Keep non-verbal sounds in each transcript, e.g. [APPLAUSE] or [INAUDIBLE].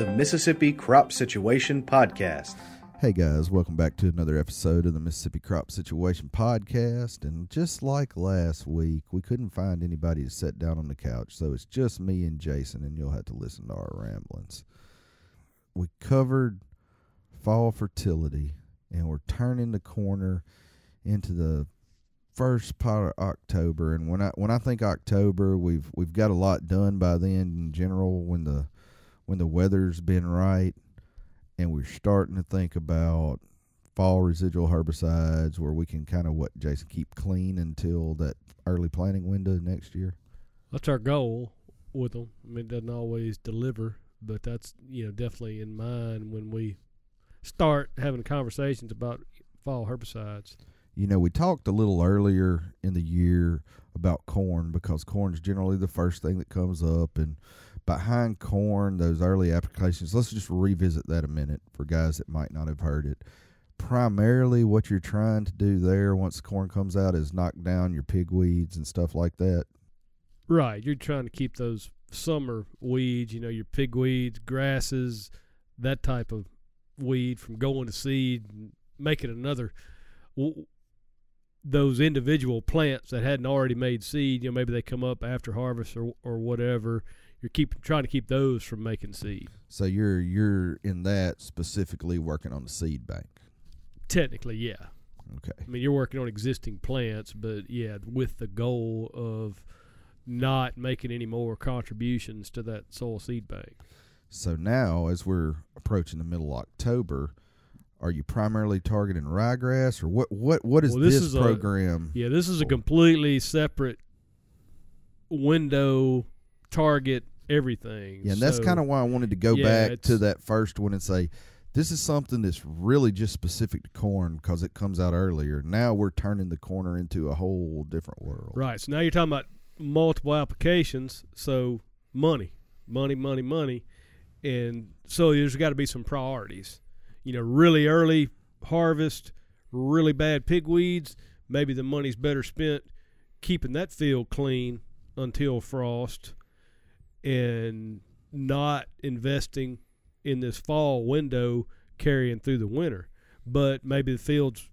the Mississippi Crop Situation Podcast. Hey guys, welcome back to another episode of the Mississippi Crop Situation Podcast. And just like last week, we couldn't find anybody to sit down on the couch, so it's just me and Jason, and you'll have to listen to our ramblings. We covered fall fertility, and we're turning the corner into the first part of October. And when I when I think October, we've we've got a lot done by then in general when the when the weather's been right and we're starting to think about fall residual herbicides where we can kind of what Jason keep clean until that early planting window next year. That's our goal with them. I mean, it doesn't always deliver, but that's you know definitely in mind when we start having conversations about fall herbicides. You know, we talked a little earlier in the year about corn because corn is generally the first thing that comes up and behind corn, those early applications, let's just revisit that a minute for guys that might not have heard it. Primarily, what you're trying to do there once corn comes out is knock down your pigweeds and stuff like that. Right. You're trying to keep those summer weeds, you know, your pigweeds, grasses, that type of weed from going to seed and making another those individual plants that hadn't already made seed, you know, maybe they come up after harvest or or whatever you're keep trying to keep those from making seed. So you're you're in that specifically working on the seed bank. Technically, yeah. Okay. I mean, you're working on existing plants, but yeah, with the goal of not making any more contributions to that soil seed bank. So now, as we're approaching the middle of October, are you primarily targeting ryegrass, or what? What what is well, this, this is program? A, yeah, this is a completely separate window target everything. Yeah, and that's kind of why I wanted to go yeah, back to that first one and say this is something that's really just specific to corn because it comes out earlier. Now we're turning the corner into a whole different world. Right. So now you're talking about multiple applications. So money, money, money, money, and so there's got to be some priorities. You know, really early harvest, really bad pigweeds. Maybe the money's better spent keeping that field clean until frost and not investing in this fall window carrying through the winter. But maybe the field's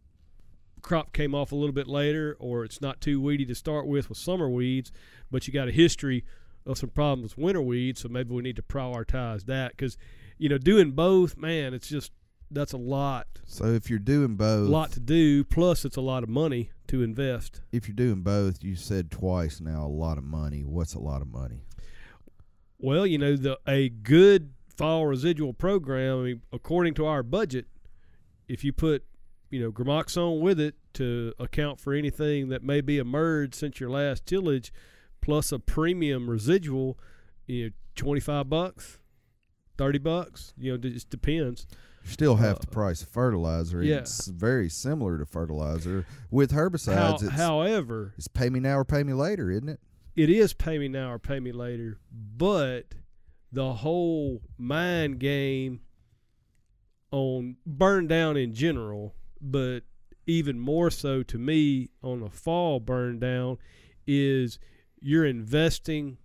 crop came off a little bit later, or it's not too weedy to start with with summer weeds, but you got a history of some problems with winter weeds, so maybe we need to prioritize that because you know doing both, man, it's just that's a lot. So if you're doing both, a lot to do. Plus, it's a lot of money to invest. If you're doing both, you said twice now a lot of money. What's a lot of money? Well, you know, the a good fall residual program, I mean, according to our budget, if you put, you know, gramoxone with it to account for anything that may be emerged since your last tillage, plus a premium residual, you know, twenty five bucks, thirty bucks, you know, it just depends. You still half uh, the price of fertilizer. Yeah. It's very similar to fertilizer. With herbicides, How, it's, however, it's pay me now or pay me later, isn't it? It is pay me now or pay me later, but the whole mind game on burn down in general, but even more so to me on a fall burn down is you're investing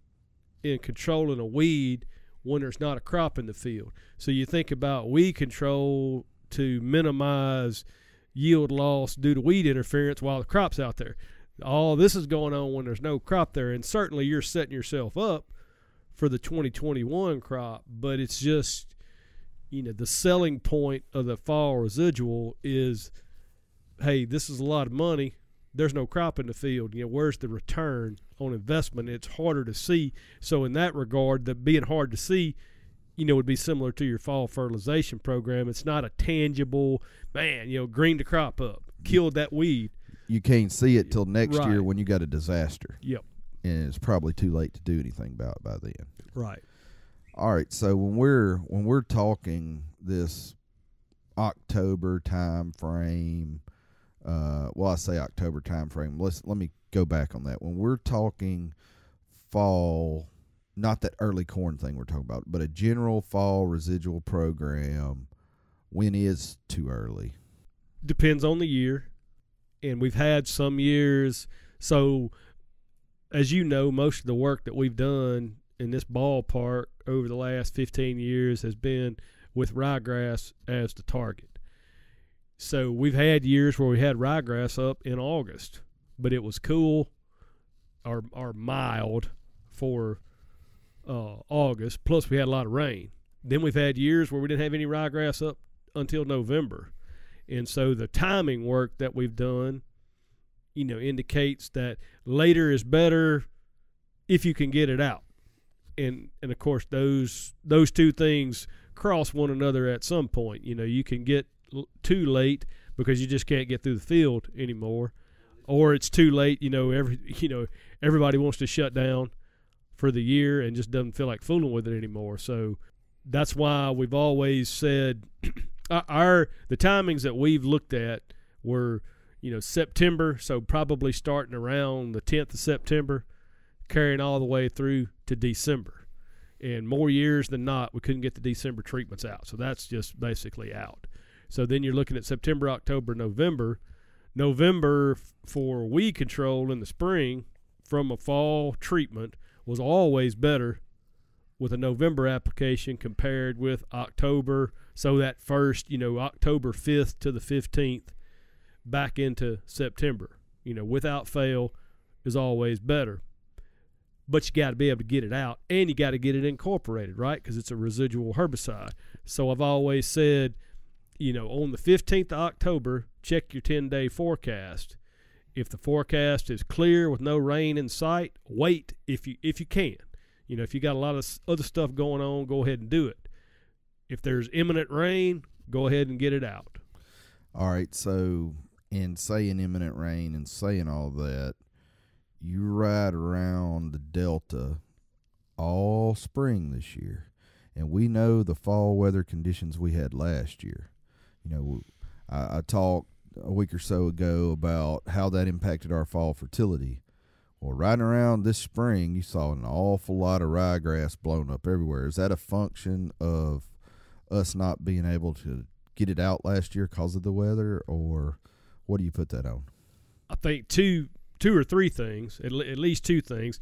in controlling a weed when there's not a crop in the field. So you think about weed control to minimize yield loss due to weed interference while the crop's out there all this is going on when there's no crop there, and certainly you're setting yourself up for the 2021 crop. But it's just, you know, the selling point of the fall residual is, hey, this is a lot of money. There's no crop in the field. You know, where's the return on investment? It's harder to see. So in that regard, the being hard to see, you know, would be similar to your fall fertilization program. It's not a tangible, man, you know, green the crop up, killed that weed you can't see it till next right. year when you got a disaster. Yep. And it's probably too late to do anything about it by then. Right. All right. So when we're when we're talking this October time frame, uh, well, I say October time frame. Let's let me go back on that. When we're talking fall, not that early corn thing we're talking about, but a general fall residual program. When is too early? Depends on the year and we've had some years. So, as you know, most of the work that we've done in this ballpark over the last 15 years has been with ryegrass as the target. So we've had years where we had ryegrass up in August, but it was cool or or mild for uh, August. Plus, we had a lot of rain. Then we've had years where we didn't have any ryegrass up until November, and so the timing work that we've done, you know, indicates that later is better if you can get it out. And and of course those those two things cross one another at some point. You know, you can get l- too late because you just can't get through the field anymore, or it's too late. You know, every [LAUGHS] you know everybody wants to shut down for the year and just doesn't feel like fooling with it anymore. So that's why we've always said [CLEARS THROAT] our, our the timings that we've looked at were you know September, so probably starting around the 10th of September, carrying all the way through to December. And more years than not, we couldn't get the December treatments out, so that's just basically out. So then you're looking at September, October, November. November for weed control in the spring from a fall treatment was always better with a November application compared with October. So that first, you know, October 5th to the 15th back into September, you know, without fail is always better. But you got to be able to get it out and you got to get it incorporated, right? Because it's a residual herbicide. So I've always said, you know, on the 15th of October, check your 10 day forecast. If the forecast is clear with no rain in sight, wait if you if you can. You know, if you got a lot of other stuff going on, go ahead and do it. If there's imminent rain, go ahead and get it out. All right, so in saying imminent rain and saying all that, you ride around the Delta all spring this year, and we know the fall weather conditions we had last year. You know, I, I talked a week or so ago about how that impacted our fall fertility. Well, riding around this spring, you saw an awful lot of ryegrass blown up everywhere. Is that a function of us not being able to get it out last year because of the weather, or what do you put that on? I think two two or three things, at, le- at least two things.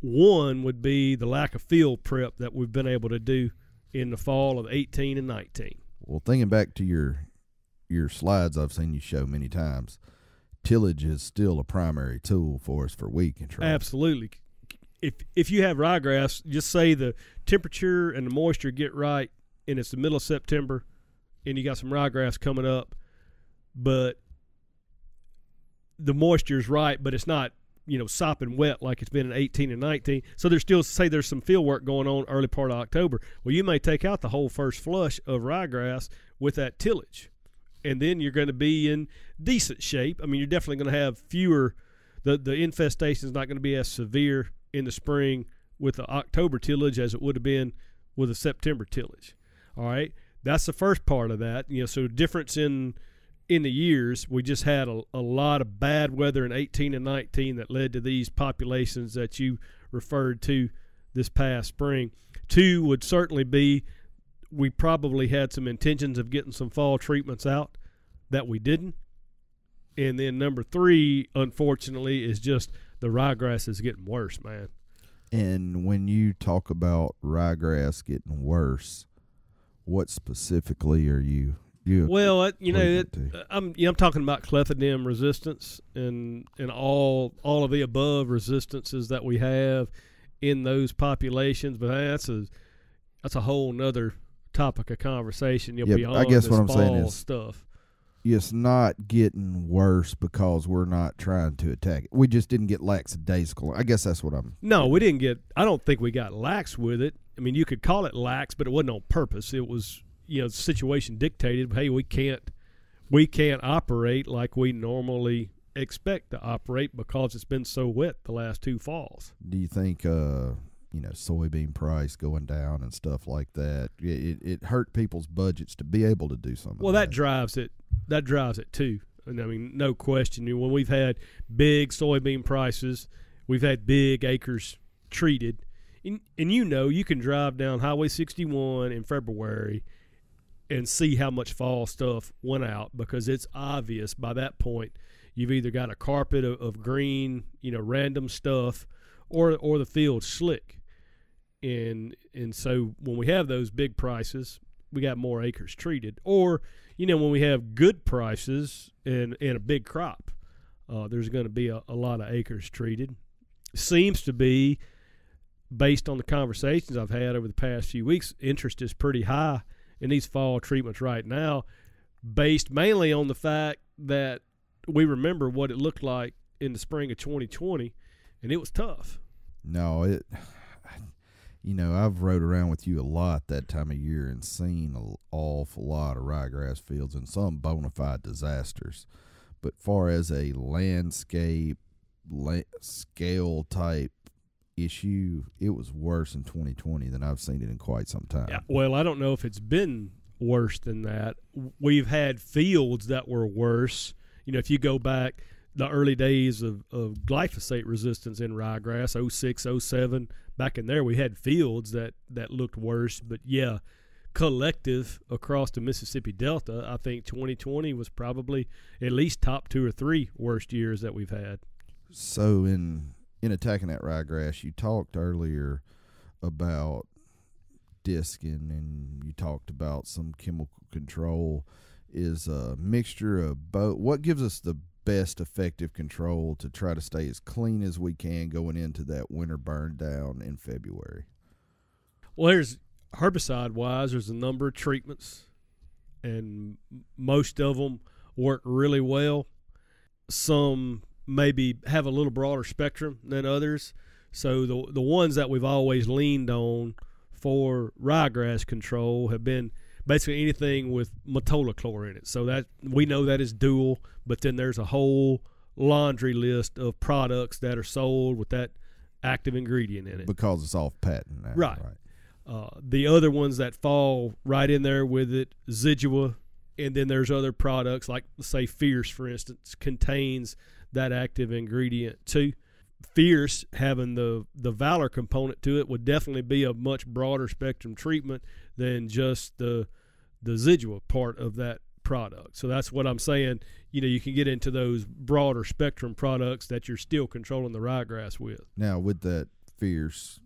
One would be the lack of field prep that we've been able to do in the fall of 18 and 19. Well, thinking back to your your slides I've seen you show many times, tillage is still a primary tool for us for weed control. Absolutely. If if you have ryegrass, just say the temperature and the moisture get right, and it's the middle of September, and you got some ryegrass coming up, but the moisture's right, but it's not you know sopping wet like it's been in 18 and 19. So there's still say there's some field work going on early part of October. Well, you may take out the whole first flush of ryegrass with that tillage, and then you're going to be in decent shape. I mean, you're definitely going to have fewer the the infestation is not going to be as severe in the spring with the October tillage as it would have been with a September tillage. All right, that's the first part of that. You know, so difference in in the years, we just had a, a lot of bad weather in 18 and 19 that led to these populations that you referred to this past spring. Two would certainly be we probably had some intentions of getting some fall treatments out that we didn't. And then number three, unfortunately, is just the ryegrass is getting worse, man. And when you talk about ryegrass getting worse, what specifically are you you Well, uh, you know, it, I'm you know, I'm talking about clethodim resistance and and all all of the above resistances that we have in those populations. But that's a that's a whole nother topic of conversation. You'll Yeah, be I guess this what I'm saying is- stuff. It's not getting worse because we're not trying to attack it. We just didn't get lax lackadaisical. I guess that's what I'm. No, we didn't get. I don't think we got lax with it. I mean, you could call it lax, but it wasn't on purpose. It was, you know, the situation dictated. Hey, we can't, we can't operate like we normally expect to operate because it's been so wet the last two falls. Do you think, uh, you know, soybean price going down and stuff like that? It, it, hurt people's budgets to be able to do something. Well, that drives it. That drives it too. And I mean, no question. When we've had big soybean prices, we've had big acres treated, and, and you know, you can drive down Highway 61 in February and see how much fall stuff went out because it's obvious by that point you've either got a carpet of, of green, you know, random stuff, or or the field's slick. And and so when we have those big prices, we got more acres treated. Or you know when we have good prices and and a big crop, uh, there's going to be a, a lot of acres treated. Seems to be based on the conversations I've had over the past few weeks, interest is pretty high in these fall treatments right now, based mainly on the fact that we remember what it looked like in the spring of 2020, and it was tough. No, it. You know, I've rode around with you a lot that time of year and seen an awful lot of ryegrass fields and some bona fide disasters. But far as a landscape la- scale type issue, it was worse in 2020 than I've seen it in quite some time. Yeah, well, I don't know if it's been worse than that. We've had fields that were worse. You know, if you go back the early days of, of glyphosate resistance in ryegrass, 06, 07, back in there, we had fields that, that looked worse. But yeah, collective across the Mississippi Delta, I think 2020 was probably at least top two or three worst years that we've had. So in in attacking that ryegrass, you talked earlier about disking and you talked about some chemical control is a mixture of both what gives us the best effective control to try to stay as clean as we can going into that winter burn down in February. Well, there's herbicide wise, there's a number of treatments, and most of them work really well. Some maybe have a little broader spectrum than others. So the the ones that we've always leaned on for ryegrass control have been basically anything with metolachlor in it. So that we know that is dual, but then there's a whole laundry list of products that are sold with that active ingredient in it because it's off patent now. Right. right. Uh, the other ones that fall right in there with it, Zidua, and then there's other products like say Fierce, for instance, contains that active ingredient too. Fierce having the the Valor component to it would definitely be a much broader spectrum treatment than just the the Zidua part of that product. So that's what I'm saying. You know, you can get into those broader spectrum products that you're still controlling the ryegrass with. Now, with that Fierce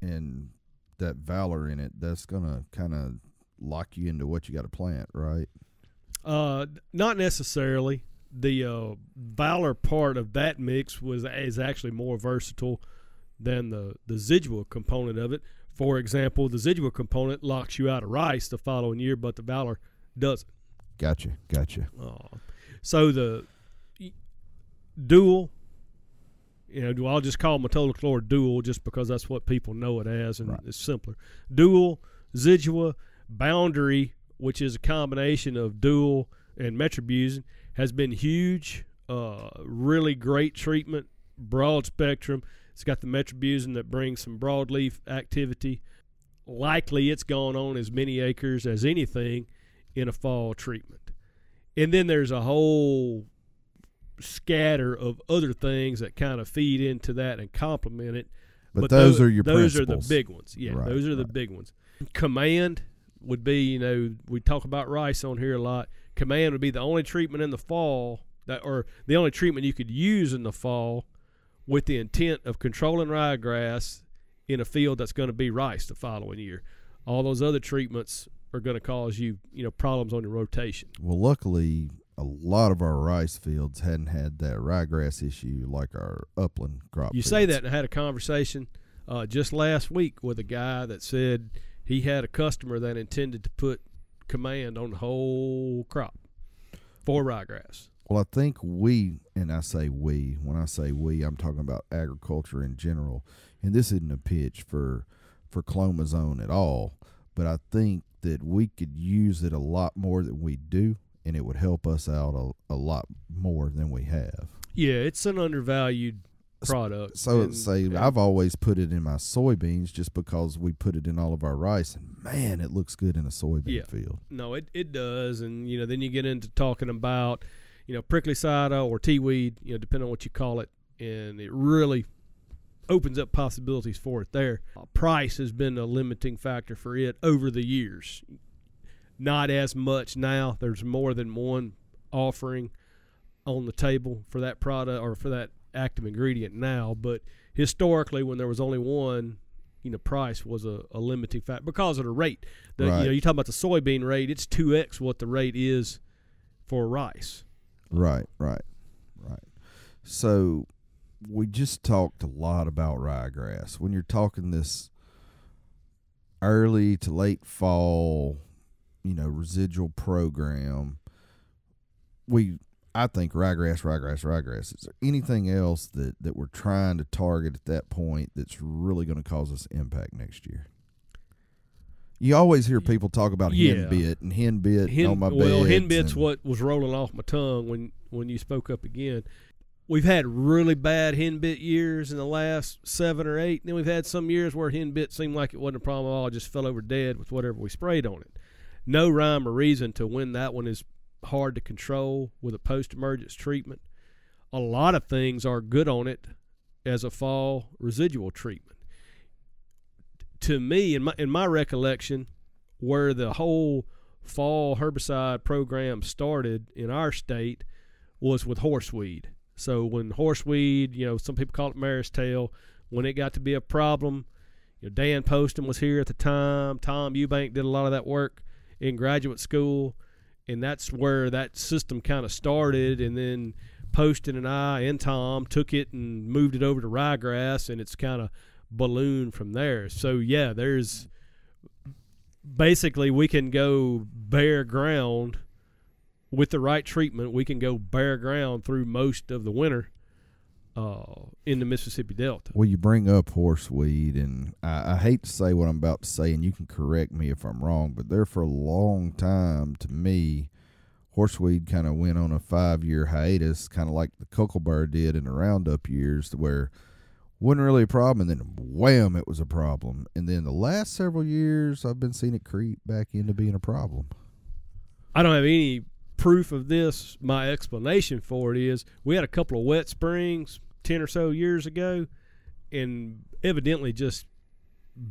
and that Valor in it, that's gonna kind of lock you into what you got to plant, right? Uh, not necessarily the uh, Valor part of that mix was is actually more versatile than the the Zidua component of it. For example, the Zidua component locks you out of rice the following year, but the Valor doesn't. Gotcha, gotcha. Uh, so the dual, you know, I'll just call metolachlor dual just because that's what people know it as, and right. it's simpler. Dual, Zidua, boundary, which is a combination of dual and metribuzin, has been huge. Uh, really great treatment, broad spectrum. It's got the metribuzin that brings some broadleaf activity. Likely, it's gone on as many acres as anything in a fall treatment. And then there's a whole scatter of other things that kind of feed into that and complement it. But, but those, those, are your those principles. are the big ones. Yeah, right, those are right. the big ones. Command would be, you know, we talk about rice on here a lot. Command would be the only treatment in the fall that, or the only treatment you could use in the fall with the intent of controlling ryegrass in a field that's going to be rice the following year. All those other treatments are going to cause you, you know, problems on your rotation. Well, luckily, a lot of our rice fields hadn't had that ryegrass issue like our upland crop. You fields. say that, and I had a conversation uh, just last week with a guy that said he had a customer that intended to put command on the whole crop for ryegrass. Well, I think we, and I say we, when I say we, I'm talking about agriculture in general. And this isn't a pitch for for clomazone at all, but I think that we could use it a lot more than we do, and it would help us out a, a lot more than we have. Yeah, it's an undervalued product. So and, say yeah. I've always put it in my soybeans just because we put it in all of our rice, and man, it looks good in a soybean yeah. field. No, it it does, and you know then you get into talking about you know prickly sida or tea weed, you know depending on what you call it, and it really opens up possibilities for it there. Uh, price has been a limiting factor for it over the years. Not as much now. There's more than one offering on the table for that product or for that active ingredient now, but historically, when there was only one, you know price was a, a limiting factor because of the rate. The, Right. You know, you talk about the soybean rate; it's two x what the rate is for rice. Right, right, right. So we just talked a lot about ryegrass. When you're talking this early to late fall, you know, residual program, we I think ryegrass, ryegrass, ryegrass. Is there anything else that, that we're trying to target at that point that's really going to cause us impact next year? You always hear people talk about Yeah. hen bit and hen bit Hen, on my well, hen bit's and- what was rolling off my tongue when when you spoke up again. We've had really bad hen bit years in the last seven or eight, and then we've had some years where hen bit seemed like it wasn't a problem at all; just fell over dead with whatever we sprayed on it. No rhyme or reason to when that one is hard to control with a post-emergence treatment. A lot of things are good on it as a fall residual treatment. To me, in my in my recollection, where the whole fall herbicide program started in our state was with horseweed. So when horseweed, you know, some people call it mare's tail, when it got to be a problem, you know, Dan Poston was here at the time. Tom Eubank did a lot of that work in graduate school, and that's where that system kind of started. And then Poston and I and Tom took it and moved it over to ryegrass, and it's kind of ballooned from there. So yeah, there's basically we can go bare ground with the right treatment. We can go bare ground through most of the winter uh, in the Mississippi Delta. Well, you bring up horseweed, and I, I hate to say what I'm about to say, and you can correct me if I'm wrong, but there for a long time, to me, horseweed kind of went on a five year hiatus, kind of like the Cocklebur did in the Roundup years, where wasn't really a problem, and then wham, it was a problem. And then the last several years, I've been seeing it creep back into being a problem. I don't have any proof of this. My explanation for it is we had a couple of wet springs 10 or so years ago and evidently just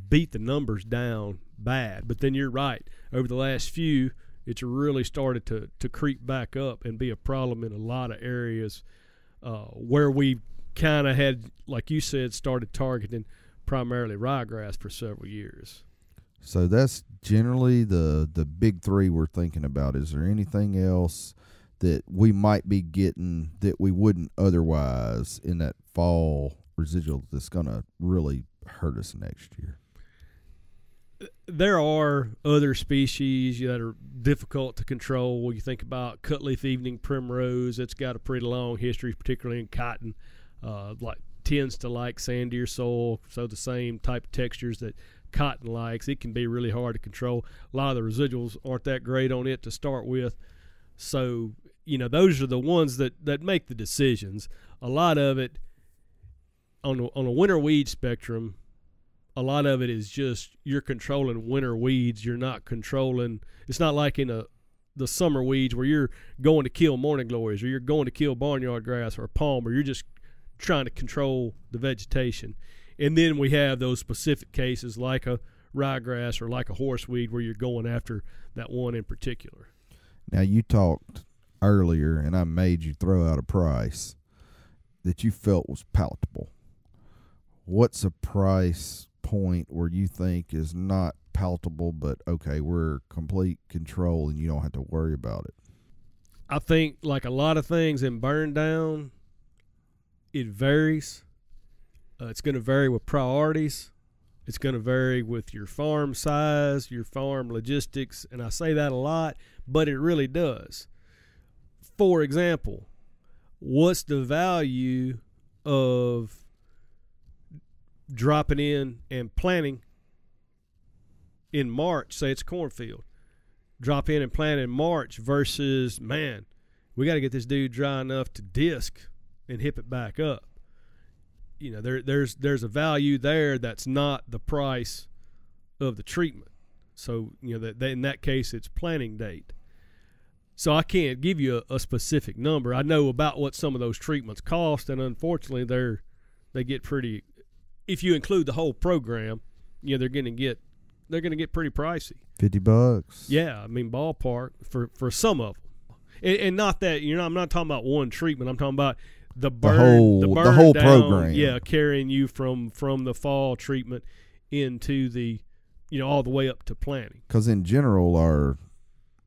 beat the numbers down bad. But then you're right. Over the last few, it's really started to, to creep back up and be a problem in a lot of areas uh, where we kind of had, like you said, started targeting primarily ryegrass for several years. So that's generally the the big three we're thinking about. Is there anything else that we might be getting that we wouldn't otherwise in that fall residual that's going to really hurt us next year? there are other species that are difficult to control. When you think about cutleaf evening primrose, it's got a pretty long history, particularly in cotton. Uh, like tends to like sandier soil, so the same type of textures that cotton likes. It can be really hard to control. A lot of the residuals aren't that great on it to start with, so you know those are the ones that that make the decisions. A lot of it on a, on a winter weed spectrum a lot of it is just you're controlling winter weeds. You're not controlling. It's not like in a the summer weeds where you're going to kill morning glories or you're going to kill barnyard grass or palm or you're just trying to control the vegetation. And then we have those specific cases like a ryegrass or like a horseweed where you're going after that one in particular. Now you talked earlier, and I made you throw out a price that you felt was palatable. What's a price point where you think is not palatable, but okay, we're complete control and you don't have to worry about it? I think like a lot of things in burn down, it varies. Uh, it's going to vary with priorities. It's going to vary with your farm size, your farm logistics, and I say that a lot, but it really does. For example, what's the value of dropping in and planting in March, say it's cornfield, drop in and plant in March versus, man, we got to get this dude dry enough to disc and hip it back up. You know, there there's there's a value there that's not the price of the treatment. So you know that, that in that case it's planting date. So I can't give you a, a specific number. I know about what some of those treatments cost, and unfortunately they're they get pretty. If you include the whole program, you know they're going to get they're going to get pretty pricey. Fifty bucks. Yeah, I mean ballpark for for some of them, and, and not that you know I'm not talking about one treatment. I'm talking about the burn, whole- the burn whole down, program. Yeah, carrying you from from the fall treatment into the, you know, all the way up to planting. Because in general, our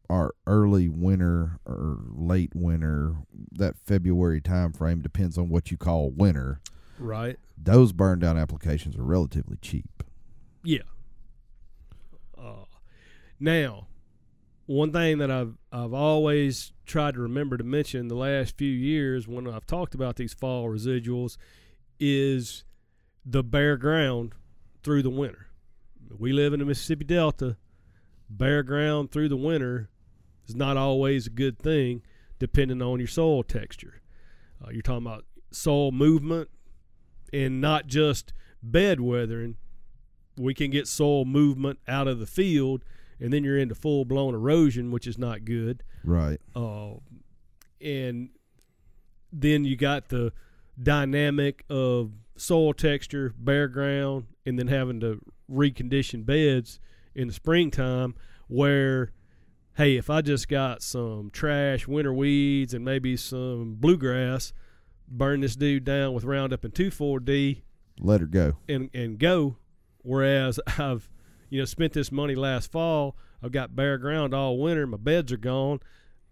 our early winter or late winter, that February time frame depends on what you call winter. Right. Those burn down applications are relatively cheap. Yeah. Uh, now, one thing that I've I've always tried to remember to mention the last few years when I've talked about these fall residuals is the bare ground through the winter. We live in the Mississippi Delta. Bare ground through the winter is not always a good thing, depending on your soil texture. Uh, you're talking about soil movement and not just bed weathering. We can get soil movement out of the field, and then you're into full blown erosion, which is not good. Right. Uh, and then you got the dynamic of soil texture, bare ground, and then having to recondition beds in the springtime where hey, if I just got some trash winter weeds and maybe some bluegrass, burn this dude down with Roundup and 2,4-D Let her go. and and go. Whereas [LAUGHS] I've you know spent this money last fall. I've got bare ground all winter. My beds are gone.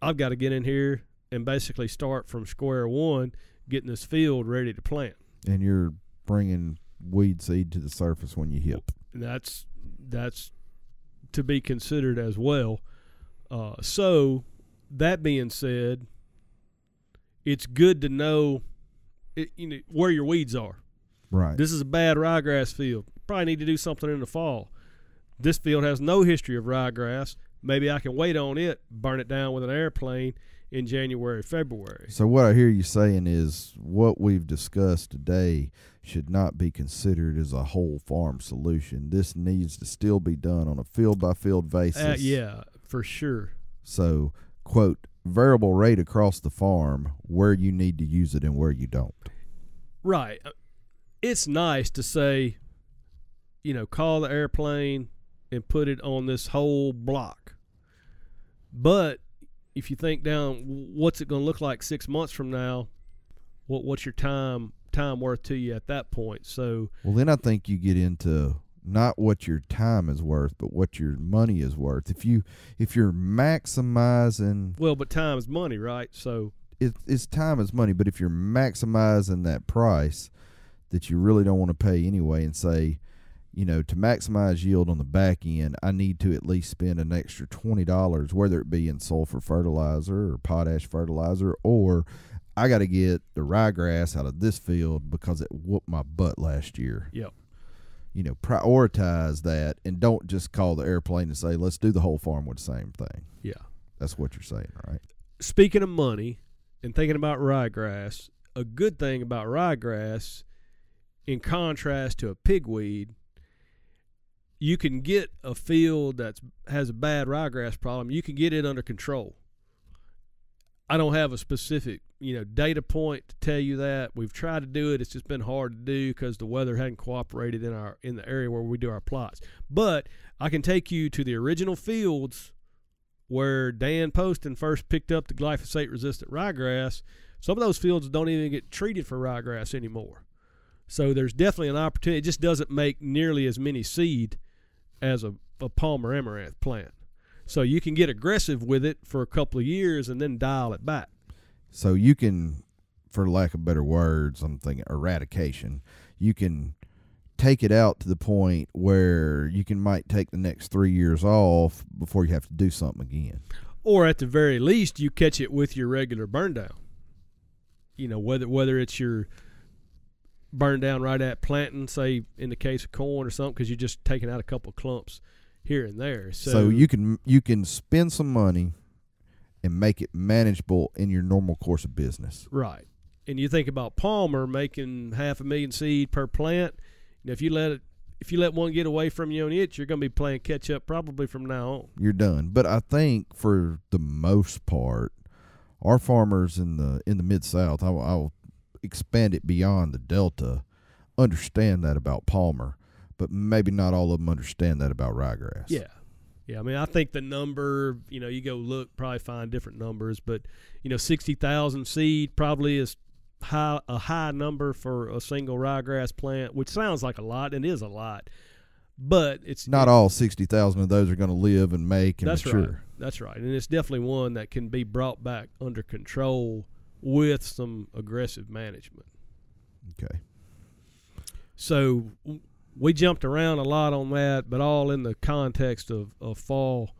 I've got to get in here and basically start from square one, getting this field ready to plant. And you're bringing weed seed to the surface when you hip. And that's that's to be considered as well. Uh, so that being said, it's good to know, it, you know where your weeds are. Right. This is a bad ryegrass field. Probably need to do something in the fall. This field has no history of ryegrass. Maybe I can wait on it, burn it down with an airplane in January, February. So what I hear you saying is what we've discussed today should not be considered as a whole farm solution. This needs to still be done on a field by field basis. Uh, yeah, for sure. So, quote, variable rate across the farm where you need to use it and where you don't. Right. Uh, It's nice to say, you know, call the airplane and put it on this whole block. But if you think down, what's it going to look like six months from now? What what's your time time worth to you at that point? So Well, then I think you get into not what your time is worth, but what your money is worth. If you if you're maximizing well, but time is money, right? So it, it's time is money, but if you're maximizing that price that you really don't want to pay anyway, and say, you know, to maximize yield on the back end, I need to at least spend an extra twenty dollars, whether it be in sulfur fertilizer or potash fertilizer, or I got to get the ryegrass out of this field because it whooped my butt last year. Yep. You know, prioritize that and don't just call the airplane and say, let's do the whole farm with the same thing. yeah. That's what you're saying, right? Speaking of money and thinking about ryegrass, a good thing about ryegrass, in contrast to a pigweed, you can get a field that has a bad ryegrass problem. You can get it under control. I don't have a specific, you know, data point to tell you that. We've tried to do it. It's just been hard to do because the weather hadn't cooperated in our in the area where we do our plots. But I can take you to the original fields where Dan Poston first picked up the glyphosate resistant ryegrass. Some of those fields don't even get treated for ryegrass anymore. So there's definitely an opportunity. It just doesn't make nearly as many seed as a, a Palmer amaranth plant. So you can get aggressive with it for a couple of years and then dial it back. So you can, for lack of better words, I'm thinking eradication. You can take it out to the point where you can might take the next three years off before you have to do something again. Or at the very least, you catch it with your regular burn down. You know, whether whether it's your burn down right at planting, say in the case of corn or something, because you're just taking out a couple clumps here and there. So, So, you can you can spend some money and make it manageable in your normal course of business. right, and you think about Palmer making half a million seed per plant. And if you let it, if you let one get away from you on it, you're going to be playing catch up probably from now on. You're done. But I think for the most part, our farmers in the in the mid South, I'll, I'll expand it beyond the Delta, understand that about Palmer, but maybe not all of them understand that about ryegrass. Yeah. Yeah, I mean, I think the number, you know, you go look, probably find different numbers, but you know, sixty thousand seed probably is high a high number for a single ryegrass plant, which sounds like a lot and is a lot. but it's Not all 60,000 of those are going to live and make and That's mature. right. That's right. And it's definitely one that can be brought back under control with some aggressive management. Okay. So we jumped around a lot on that, but all in the context of, of fall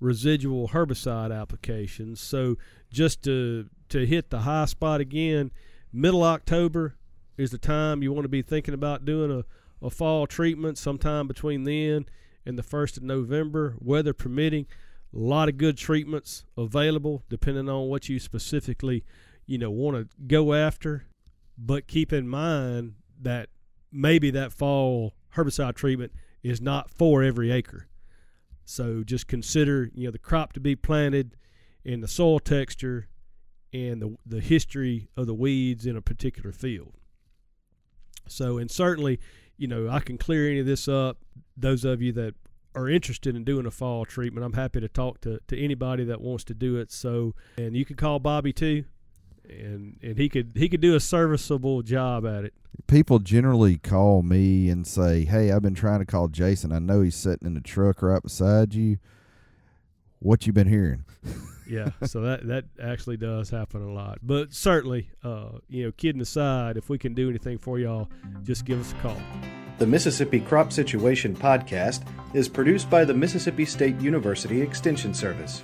residual herbicide applications. So just to to hit the high spot again, middle October is the time you want to be thinking about doing a, a fall treatment sometime between then and the first of November, weather permitting. A lot of good treatments available depending on what you specifically, you know, want to go after. But keep in mind that maybe that fall herbicide treatment is not for every acre. So just consider, you know, the crop to be planted and the soil texture and the the history of the weeds in a particular field. So and certainly, you know, I can clear any of this up. Those of you that are interested in doing a fall treatment, I'm happy to talk to, to anybody that wants to do it. So and you can call Bobby too. And and he could he could do a serviceable job at it. People generally call me and say, "Hey, I've been trying to call Jason. I know he's sitting in the truck right beside you. What you been hearing?" [LAUGHS] yeah so that that actually does happen a lot but certainly uh, you know kidding aside if we can do anything for y'all just give us a call The Mississippi Crop Situation Podcast is produced by the Mississippi State University Extension Service.